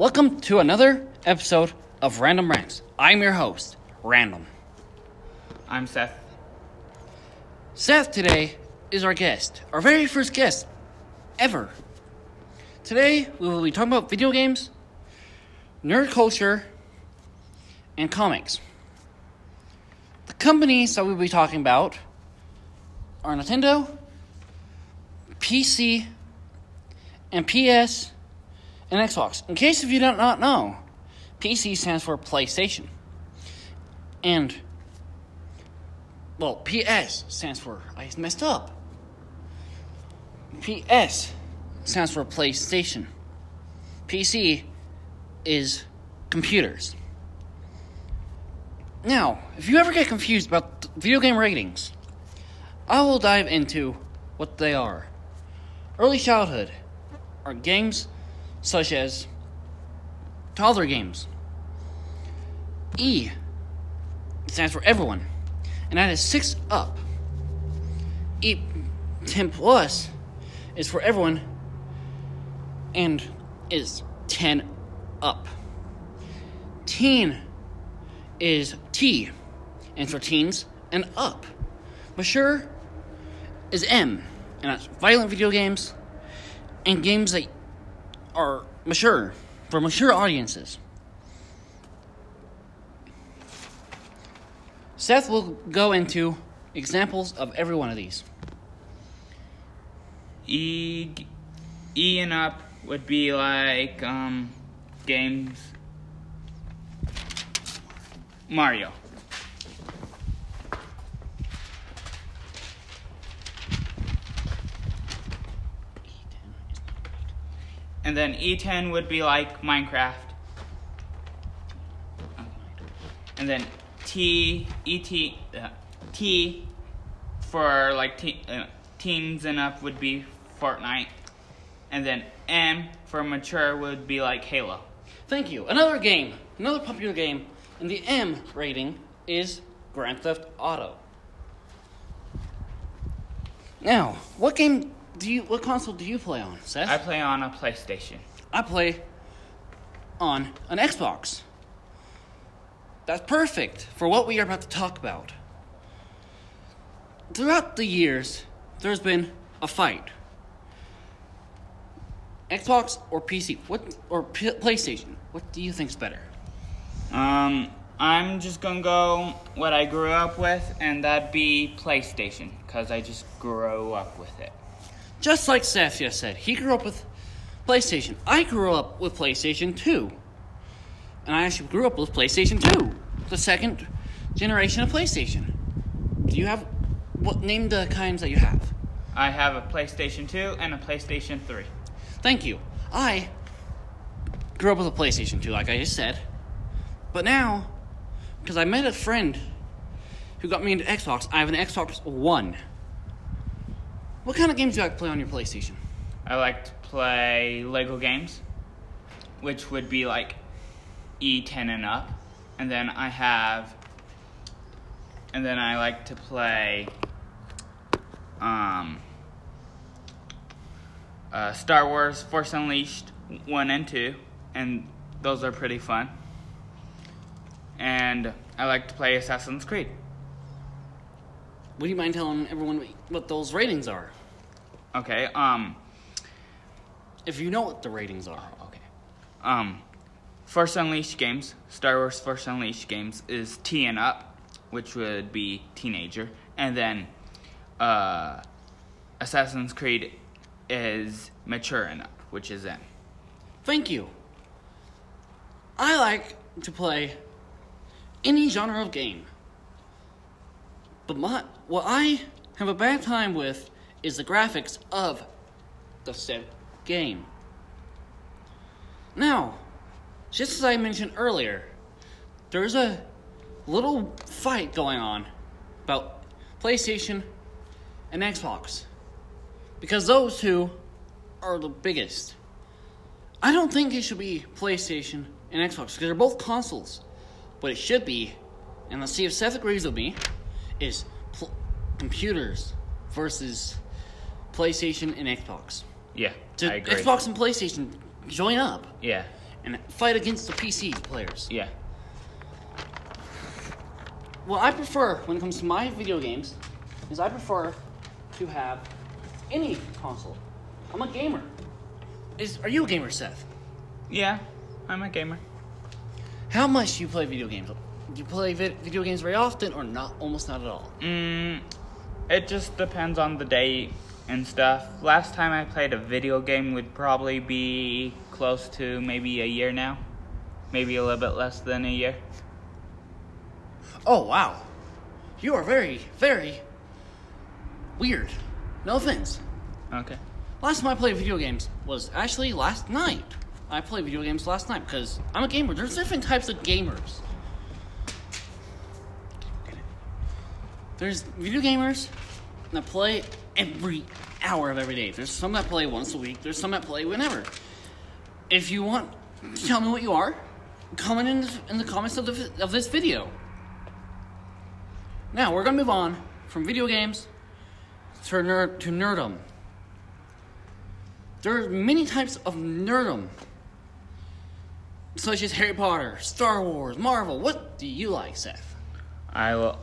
Welcome to another episode of Random Rants. I'm your host, Random. I'm Seth. Seth today is our guest, our very first guest ever. Today we will be talking about video games, nerd culture, and comics. The companies that we'll be talking about are Nintendo, PC, and PS, and Xbox. In case if you do not know, PC stands for PlayStation. And, well, PS stands for, I messed up. PS stands for PlayStation. PC is computers. Now, if you ever get confused about video game ratings, I will dive into what they are. Early childhood are games such as toddler games. E stands for everyone, and that is six up. E 10 plus is for everyone and is 10 up. Teen is T, and for teens and up. Mature is M, and that's violent video games and games that are mature for mature audiences. Seth will go into examples of every one of these. E E and up would be like um games Mario. And then E10 would be like Minecraft. And then T ET uh, T for like te- uh, teens and up would be Fortnite. And then M for mature would be like Halo. Thank you. Another game, another popular game in the M rating is Grand Theft Auto. Now, what game do you what console do you play on, Seth? I play on a PlayStation. I play on an Xbox. That's perfect for what we are about to talk about. Throughout the years, there's been a fight. Xbox or PC? What or P- PlayStation? What do you think's better? Um, I'm just gonna go what I grew up with, and that'd be PlayStation, because I just grew up with it. Just like Seth just said, he grew up with PlayStation. I grew up with PlayStation 2. And I actually grew up with PlayStation 2, the second generation of PlayStation. Do you have what name the kinds that you have? I have a PlayStation 2 and a PlayStation 3. Thank you. I grew up with a PlayStation 2, like I just said. But now, because I met a friend who got me into Xbox, I have an Xbox One. What kind of games do you like to play on your PlayStation? I like to play Lego games, which would be like E10 and up. And then I have, and then I like to play um, uh, Star Wars Force Unleashed 1 and 2, and those are pretty fun. And I like to play Assassin's Creed. Would you mind telling everyone what those ratings are? Okay, um, If you know what the ratings are. okay. Um, Force Unleashed games, Star Wars Force Unleashed games is T and up, which would be teenager, and then uh, Assassin's Creed is mature and up, which is M. Thank you. I like to play any genre of game. But my, what I have a bad time with is the graphics of the said game. Now, just as I mentioned earlier, there's a little fight going on about PlayStation and Xbox. Because those two are the biggest. I don't think it should be PlayStation and Xbox because they're both consoles. but it should be, and let's see if Seth agrees with me, is pl- computers versus PlayStation and Xbox. Yeah, To I agree. Xbox and PlayStation join up Yeah, and fight against the PC players. Yeah. What I prefer when it comes to my video games is I prefer to have any console. I'm a gamer. Is are you a gamer, Seth? Yeah. I'm a gamer. How much do you play video games? Do you play vid- video games very often or not? Almost not at all. Mm, it just depends on the day and stuff. Last time I played a video game would probably be close to maybe a year now. Maybe a little bit less than a year. Oh wow, you are very, very weird. No offense. Okay. Last time I played video games was actually last night. I played video games last night because I'm a gamer. There's different types of gamers. There's video gamers that play every hour of every day. There's some that play once a week. There's some that play whenever. If you want to tell me what you are, comment in the, in the comments of, the, of this video. Now we're gonna move on from video games to nerd to nerdum. There are many types of nerdum, such as Harry Potter, Star Wars, Marvel. What do you like, Seth? I l-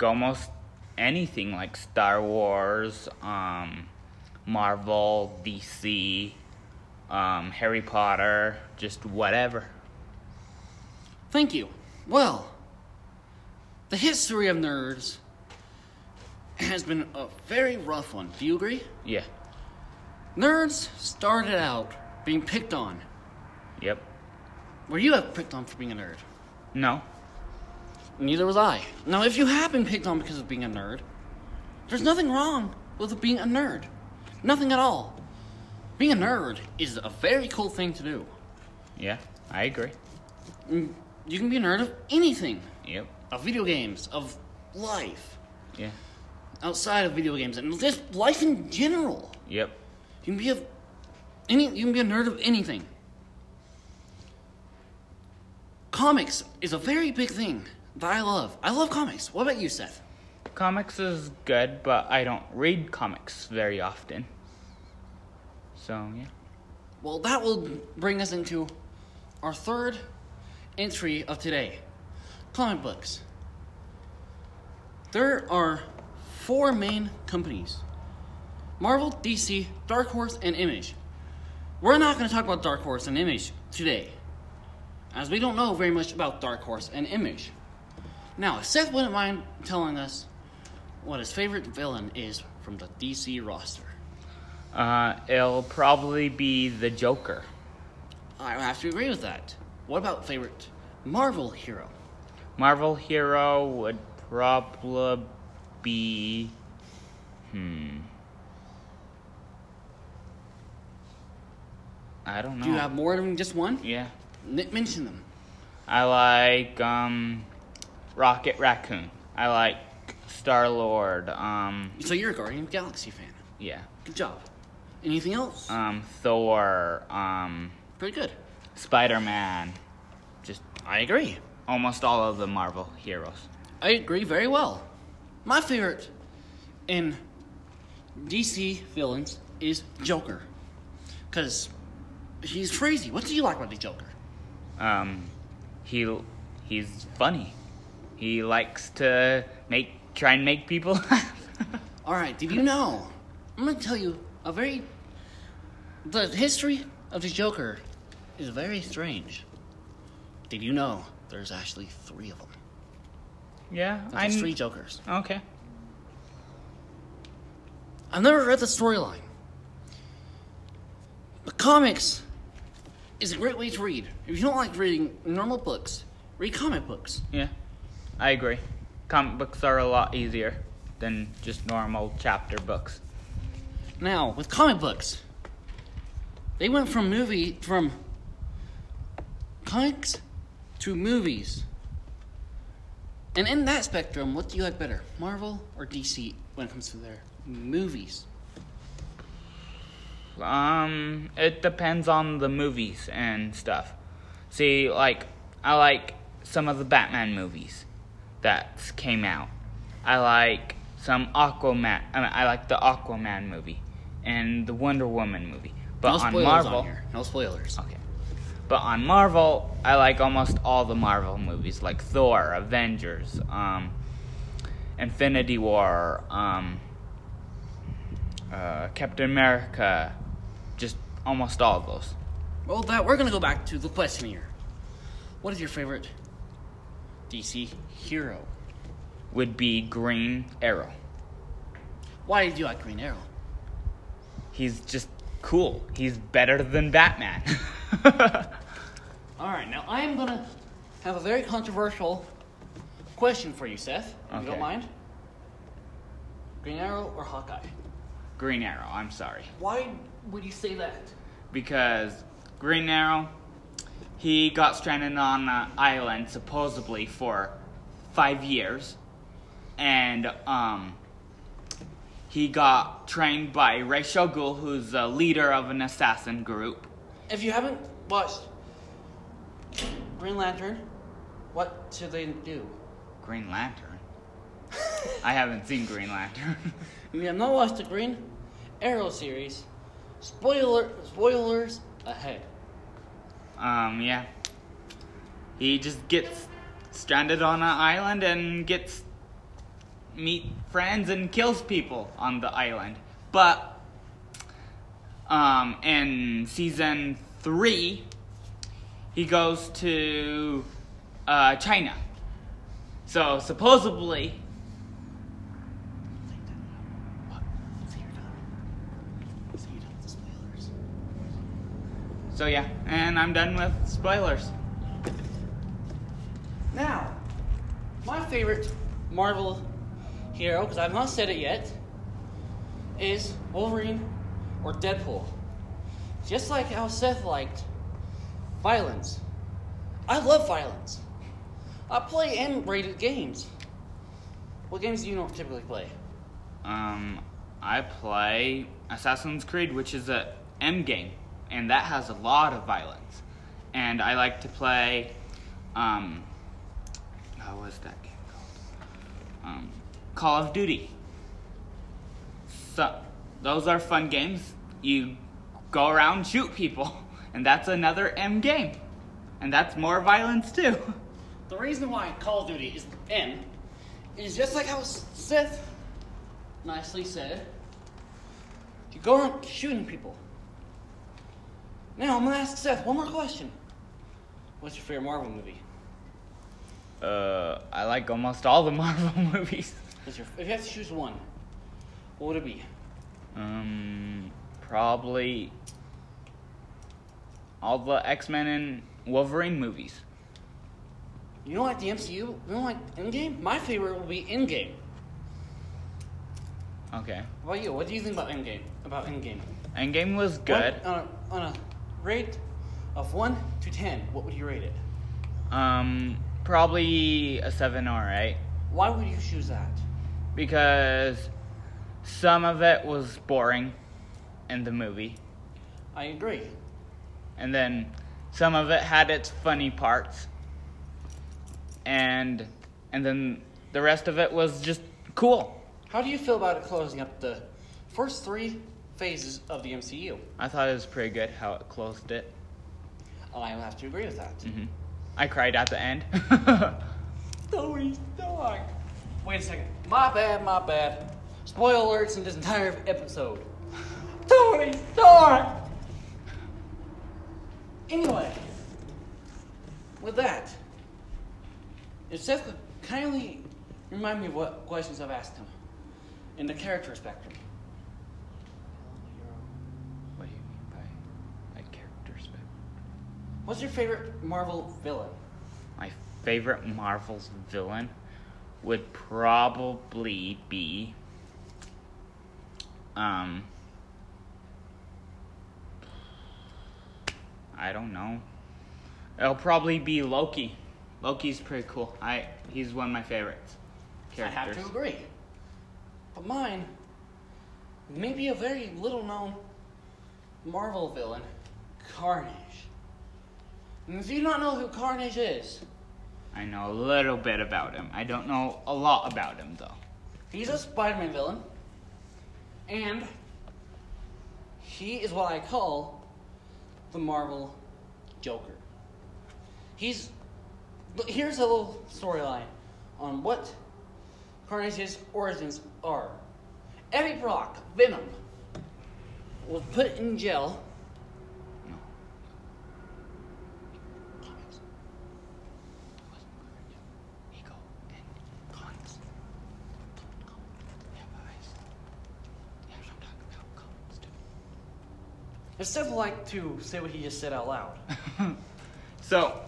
like almost anything like Star Wars, um, Marvel, DC, um, Harry Potter, just whatever. Thank you. Well, the history of nerds has been a very rough one. Do you agree? Yeah. Nerds started out being picked on. Yep. Were you ever picked on for being a nerd? No. Neither was I. Now, if you have been picked on because of being a nerd, there's nothing wrong with being a nerd. Nothing at all. Being a nerd is a very cool thing to do. Yeah, I agree. Mm, You can be a nerd of anything, Yep. of video games, of life, Yeah. outside of video games, and just life in general. Yep. You can be a any. You can be a nerd of anything. Comics is a very big thing that I love. I love comics. What about you, Seth? Comics is good, but I don't read comics very often. So, yeah. Well, that will bring us into our third entry of today comic books. There are four main companies Marvel, DC, Dark Horse, and Image. We're not going to talk about Dark Horse and Image today, as we don't know very much about Dark Horse and Image. Now, if Seth wouldn't mind telling us what his favorite villain is from the DC roster. Uh, it'll probably be the Joker. I have to agree with that. What about favorite Marvel hero? Marvel hero would probably be. Hmm. I don't know. Do you have more than just one? Yeah. N- mention them. I like um, Rocket Raccoon. I like Star Lord. Um, So you're a Guardian of Galaxy fan. yeah. Good job. Anything else? Um, Thor. Um, Pretty good. Spider Man. Just I agree. almost all of the Marvel heroes. I agree very well. My favorite in DC villains is Joker. Because he's crazy. What do you like about the Joker? Um, he he's funny. He likes to make try and make people laugh. Alright, did you know? I'm going to tell you a very. The history of the Joker is very strange. Did you know there's actually three of them? yeah, I There's three Jokers. okay. I've never read the storyline. But comics is a great way to read. If you don't like reading normal books, read comic books. Yeah, I agree. Comic books are a lot easier than just normal chapter books. Now, with comic books, they went from movie from comics to movies. And in that spectrum, what do you like better, Marvel or DC when it comes to their movies? Um, it depends on the movies and stuff. See, like I like some of the Batman movies that came out. I like some Aquaman. I, mean, I like the Aquaman movie and the Wonder Woman movie. But no on Marvel, on here. No spoilers. okay. But on Marvel, I like almost all the Marvel movies, like Thor, Avengers, um, Infinity War, um, uh, Captain America, just almost all of those. Well, that we're gonna go back to the question here. What is your favorite DC hero? Would be Green Arrow. Why do you like Green Arrow? He's just cool. He's better than Batman. All right, now I am gonna have a very controversial question for you, Seth. If you don't mind. Green Arrow or Hawkeye? Green Arrow, I'm sorry. Why would you say that? because Green Arrow, he got stranded on an island supposedly for five years, and um, he got trained by Ra's al Ghul, who's a leader of an assassin group. If you haven't watched Green Lantern, what should they do? Green Lantern. I haven't seen Green Lantern. If you have not watched the Green Arrow series, spoiler spoilers ahead. Um, yeah. He just gets stranded on an island and gets meet friends and kills people on the island. But um, in season three, he goes to uh, China. So supposedly, So you're done. So you're done with the spoilers. So yeah, and I'm done with spoilers. Now, my favorite Marvel hero, because I've not said it yet, is Wolverine or Deadpool. Just like how Seth liked violence. I love violence. I play M-rated games. What games do you not typically play? Um, I play Assassin's Creed, which is a M game, and that has a lot of violence. And I like to play, um, how was that game called? Um, Call of Duty. So those are fun games. You go around shoot people, and that's another M game, and that's more violence too. The reason why Call of Duty is M is just like how Seth nicely said. You go around shooting people. Now I'm gonna ask Seth one more question. What's your favorite Marvel movie? Uh, I like almost all the Marvel movies. What's your, if you have to choose one, what would it be? Um, probably all the X Men and Wolverine movies. You don't like the MCU? You don't like Endgame? My favorite will be Endgame. Okay. What about you? What do you think about Endgame? About Endgame? Endgame was good. One, on, a, on a rate of one to ten, what would you rate it? Um, probably a seven or eight Why would you choose that? because some of it was boring in the movie, I agree. and then some of it had its funny parts, and and then the rest of it was just cool. How do you feel about it closing up the first three phases of the MCU? I thought it was pretty good how it closed it. Oh, I have to agree with that. hmm I cried at the end. Tony Stark. Wait a second. My bad, my bad. Spoiler alerts in this entire episode. Tony Stark! Anyway, with that, if Seth could kindly remind me of what questions I've asked him in the character spectrum. What do you mean by like character spec? What's your favorite Marvel villain? My favorite Marvel's villain would probably be um I don't know. It'll probably be Loki. Loki's pretty cool. I he's one of my favorites. I have to agree. But mine may be a very little known Marvel villain, Carnage. If you not know who Carnage is, I know a little bit about him. I don't know a lot about him though. he's a Spider Man villain. And he is what I call the Marvel Joker. He's. Here's a little storyline on what Carnage's origins are. Eddie Brock, Venom, was put in jail. No. Ego and comics. Yeah, guys. Yeah, I'm talking about comics too. Instead of like to say what he just said out loud. So,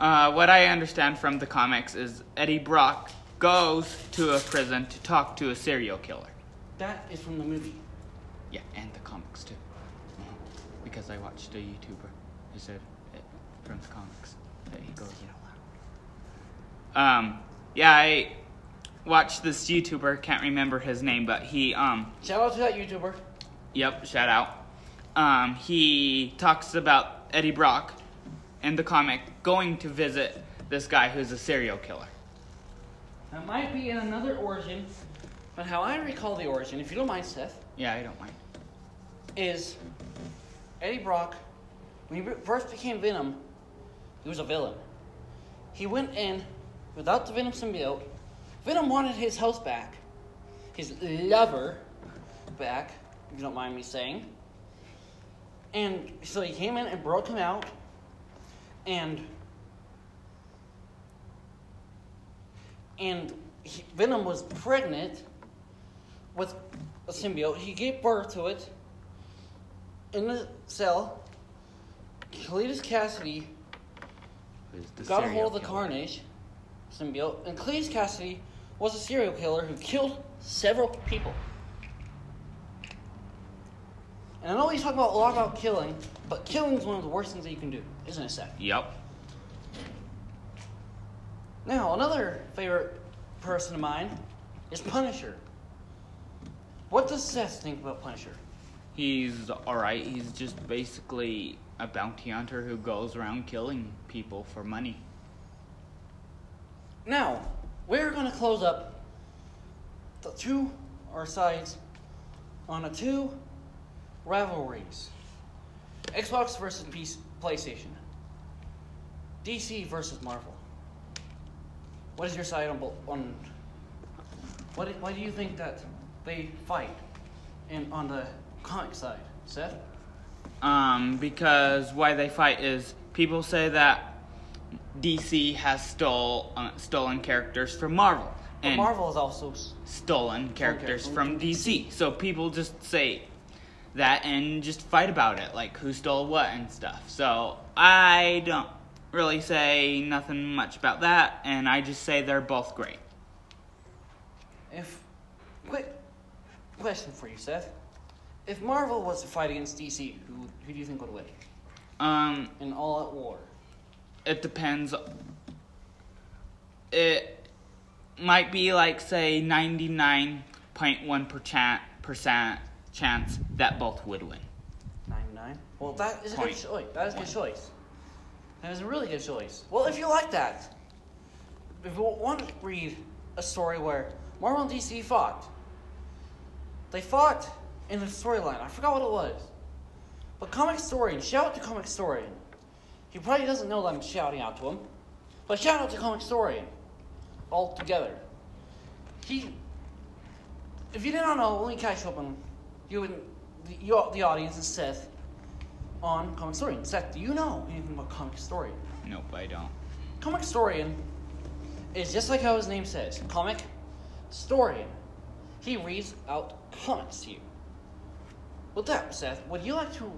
uh, what I understand from the comics is Eddie Brock goes to a prison to talk to a serial killer. That is from the movie. Yeah, and the comics too. Mhm. Because I watched a YouTuber who said it from the comics that he goes in. Um, yeah, I watched this YouTuber. Can't remember his name, but he um, Shout out to that YouTuber. Yep, shout out. Um, he talks about Eddie Brock in the comic going to visit this guy who's a serial killer. That might be in another origin, but how I recall the origin, if you don't mind, Seth, Yeah, I don't mind. is Eddie Brock, when he first became Venom, he was a villain. He went in without the Venom symbiote. Venom wanted his house back, his lover back, if you don't mind me saying. And so he came in and broke him out, and and he, Venom was pregnant with a symbiote. He gave birth to it in the cell. Cletus Kasady got a hold of the killer. Carnage symbiote, and Cletus Kasady was a serial killer who killed several people. And I know he's talking about a lot about killing, but killing is one of the worst things that you can do, isn't it, Seth? Yep. Now, another favorite person of mine is Punisher. What does Seth think about Punisher? He's alright. He's just basically a bounty hunter who goes around killing people for money. Now, we're going to close up the two our sides on a two rivalries Xbox versus PC, PlayStation, DC versus Marvel. What is your side on? On what? Why do you think that they fight? And on the comic side, Seth. Um, because why they fight is people say that DC has stole uh, stolen characters from Marvel, But and Marvel is also stolen characters from DC. So people just say that and just fight about it, like who stole what and stuff. So I don't really say nothing much about that, and I just say they're both great. If quick question for you, Seth. If Marvel was to fight against DC, who who do you think would win Um, in all out war? it depends. It might be like say ninety nine point one percent percent chance that both would win. Ninety nine. Well, that is a good Point. choice. That is a good choice. That is a really good choice. Well, if you like that, if you want to read a story where Marvel and DC fought, they fought in the storyline. I forgot what it was. But Comic Historian, shout out to Comic Historian. He probably doesn't know that I'm shouting out to him, but shout out to Comic Historian all together. He, if you didn't know, only catch up on you and the, you, the audience and Seth on Comic Historian. Seth, do you know anything about Comic Historian? Nope, I don't. Comic Historian is just like how his name says, comic historian. He reads out comics to you. With that, Seth, would you like to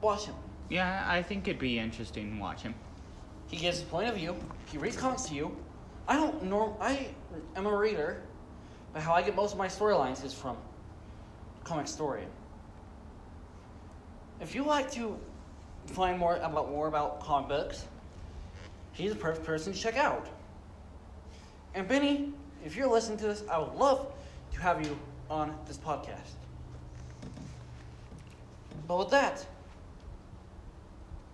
watch him? Yeah, I think it'd be interesting to watch him. He gives his point of view. He reads comics to you. I don't norm. I am a reader, but how I get most of my storylines is from Comic story. If you like to find more about more about comic books, he's the perfect person to check out. And Benny, if you're listening to this, I would love to have you on this podcast. But with that,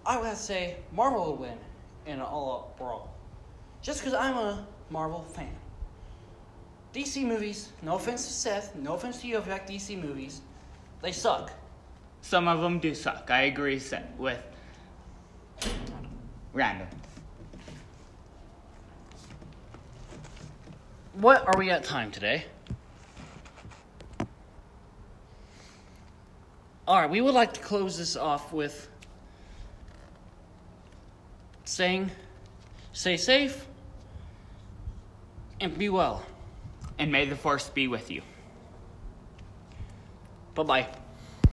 I would have to say Marvel would win in an all-out brawl. Just because I'm a Marvel fan. DC movies, no offense to Seth, no offense to you if you like DC movies, they suck. Some of them do suck. I agree set with Random. What are we at time today? All right, we would like to close this off with saying, stay safe and be well. And may the force be with you. Bye bye.